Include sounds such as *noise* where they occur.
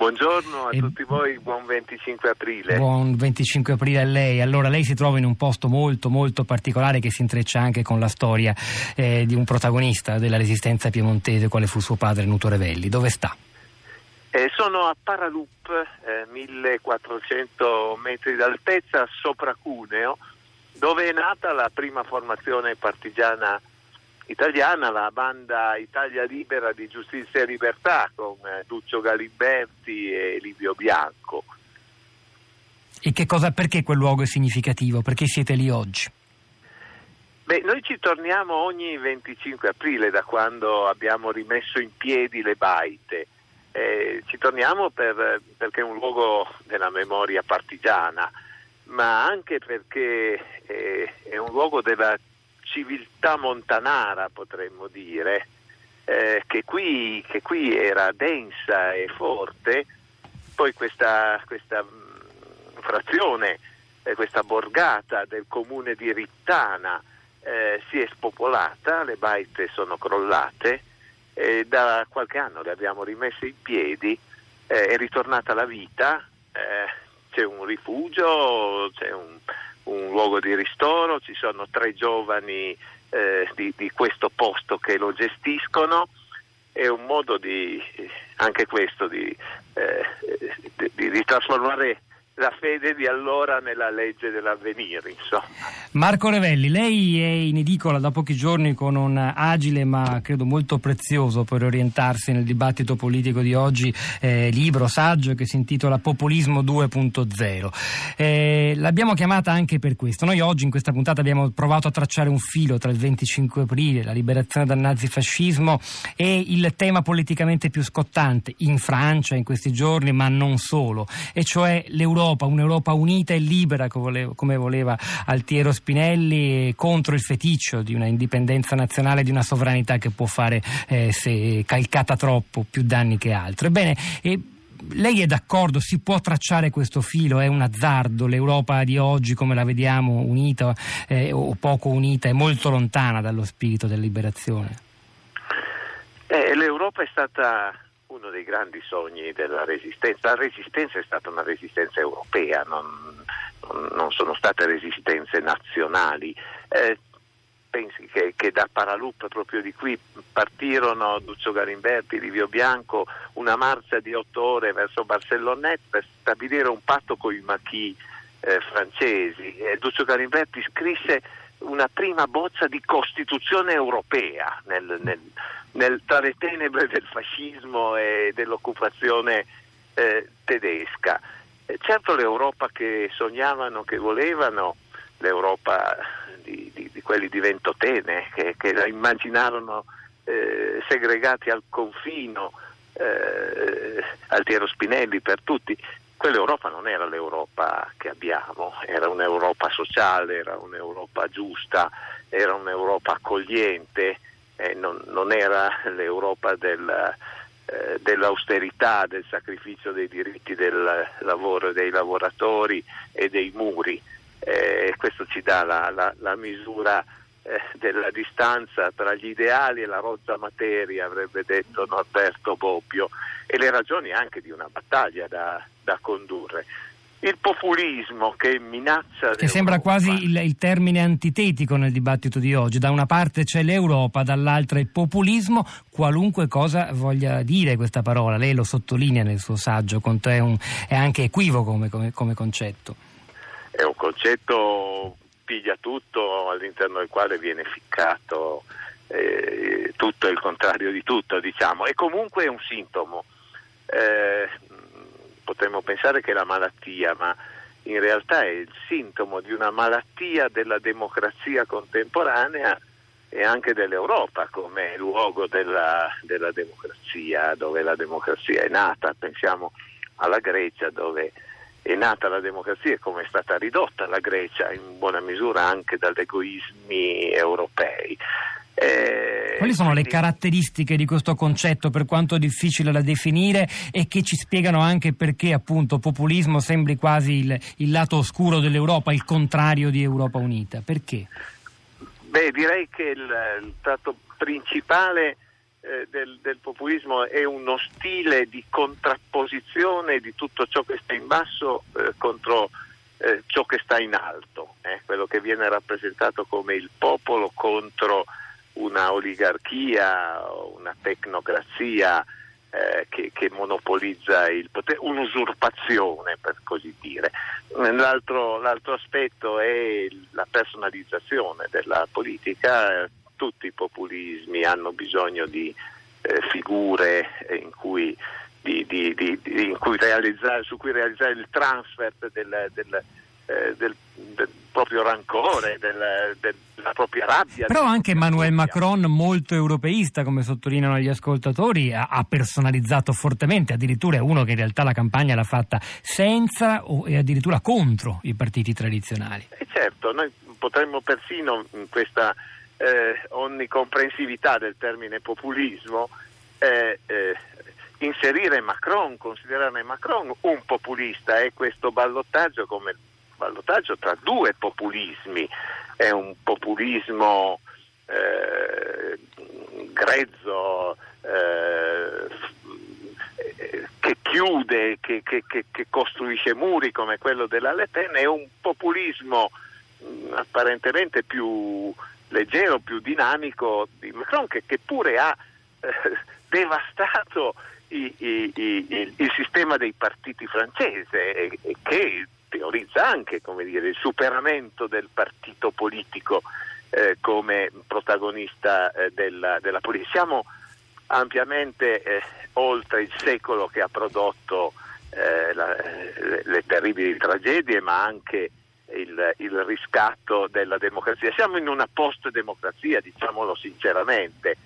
Buongiorno a E- tutti voi, buon 25 aprile. Buon 25 aprile a lei. Allora, lei si trova in un posto molto, molto particolare che si intreccia anche con la storia eh, di un protagonista della resistenza piemontese, quale fu suo padre Nuto Revelli. Dove sta? Eh, sono a Paralup, eh, 1400 metri d'altezza, sopra Cuneo, dove è nata la prima formazione partigiana italiana, la banda Italia Libera di Giustizia e Libertà, con eh, Duccio Galimberti e Livio Bianco. E che cosa, perché quel luogo è significativo? Perché siete lì oggi? Beh, noi ci torniamo ogni 25 aprile da quando abbiamo rimesso in piedi le baite. Eh, ci torniamo per- perché è un luogo della memoria partigiana, ma anche perché eh, è un luogo della civiltà montanara, potremmo dire, eh, che, qui, che qui era densa e forte. Poi questa, questa mh, frazione, eh, questa borgata del comune di Rittana eh, si è spopolata, le baite sono crollate e da qualche anno le abbiamo rimesse in piedi, eh, è ritornata la vita, eh, c'è un rifugio, c'è un, un luogo di ristoro, ci sono tre giovani eh, di, di questo posto che lo gestiscono, è un modo di, anche questo, di, eh, di- di- trasformare la fede di allora nella legge dell'avvenire, insomma. Marco Revelli, lei è in edicola da pochi giorni con un agile ma credo molto prezioso per orientarsi nel dibattito politico di oggi, eh, libro, saggio che si intitola Populismo 2.0. Eh, l'abbiamo chiamata anche per questo. Noi oggi in questa puntata abbiamo provato a tracciare un filo tra il 25 aprile, la liberazione dal nazifascismo e il tema politicamente più scottante in Francia in questi giorni, ma non solo, e cioè l'Europa, un'Europa unita e libera come voleva Altiero Spinelli contro il feticcio di una indipendenza nazionale, di una sovranità che può fare, eh, se calcata troppo, più danni che altro. Ebbene, e lei è d'accordo? Si può tracciare questo filo? È un azzardo? L'Europa di oggi, come la vediamo, unita eh, o poco unita, è molto lontana dallo spirito della liberazione? Eh, L'Europa è stata uno dei grandi sogni della resistenza. La resistenza è stata una resistenza europea, non, non- sono state resistenze nazionali. Eh, pensi che, che da Paralup, proprio di qui, partirono Duccio Galimberti, Livio Bianco, una marcia di otto ore verso Barcellonette per stabilire un patto con i maquis eh, francesi. E Duccio Galimberti scrisse una prima bozza di Costituzione europea nel- nel- nel- tra le tenebre del fascismo e dell'occupazione eh, tedesca. Eh, certo l'Europa che sognavano, che volevano, l'Europa di, di- di quelli di Ventotene, che, che la immaginarono eh, segregati al confino, eh, Altiero Spinelli per tutti, quell'Europa non era l'Europa che abbiamo, era un'Europa sociale, era un'Europa giusta, era un'Europa accogliente, eh, non, non era *laughs* l'Europa del, eh, dell'austerità, del sacrificio dei diritti del lavoro e dei lavoratori e dei muri. Eh, questo ci dà la, la- la misura eh, della distanza tra gli ideali e la rozza materia, avrebbe detto Norberto Bobbio, e le ragioni anche di una battaglia da, da condurre. Il populismo che minaccia... Che sembra quasi il, il termine antitetico nel dibattito di oggi. Da una parte c'è l'Europa, dall'altra il populismo, qualunque cosa voglia dire questa parola. Lei lo sottolinea nel suo saggio, è, un- è anche equivoco come, come- come concetto. è un concetto piglia tutto all'interno del quale viene ficcato eh, tutto il contrario di tutto, diciamo, e comunque è un sintomo. Eh, potremmo pensare che è la malattia, ma in realtà è il sintomo di una malattia della democrazia contemporanea e anche dell'Europa come luogo della, della democrazia, dove la democrazia è nata. Pensiamo alla Grecia dove è nata la democrazia e come è stata ridotta la Grecia in buona misura anche dagli egoismi europei. Eh, Quali sono le caratteristiche di questo concetto, per quanto difficile da definire, e che ci spiegano anche perché appunto populismo sembri quasi il, il lato oscuro dell'Europa, il contrario di Europa Unita? Perché? Beh, direi che il, il tratto principale eh, del, del, populismo è uno stile di contrapposizione di tutto ciò che sta in basso eh, contro eh, ciò che sta in alto, eh, quello che viene rappresentato come il popolo contro una oligarchia, una tecnocrazia eh, che, che, monopolizza il potere, un'usurpazione per così dire. L'altro, l'altro aspetto è la personalizzazione della politica, tutti i populismi hanno bisogno di eh, figure in cui di, di, di, in cui su cui realizzare il transfer del, del, eh, del, del proprio rancore, del, della propria rabbia. Però anche Emmanuel Macron, molto europeista, come sottolineano gli ascoltatori, ha, ha, personalizzato fortemente, addirittura è uno che in realtà la campagna l'ha fatta senza o, e addirittura contro i partiti tradizionali. E certo, noi potremmo persino in questa eh, onnicomprensività del termine populismo eh, eh, inserire Macron, considerare Macron un populista e questo ballottaggio come ballottaggio tra due populismi, è un populismo eh, grezzo, eh, che chiude, che, che, che, costruisce muri come quello della Le Pen, è un populismo mh, mm, apparentemente più leggero, più dinamico di Macron, che, pure ha eh, devastato i, i, i, il sistema dei partiti francese e, e che teorizza anche dire, il superamento del partito politico eh, come protagonista eh, della, della, politica. Siamo ampiamente eh, oltre il secolo che ha prodotto eh, la, le, le, terribili tragedie, ma anche il, il, riscatto della democrazia. Siamo in una post-democrazia, diciamolo sinceramente.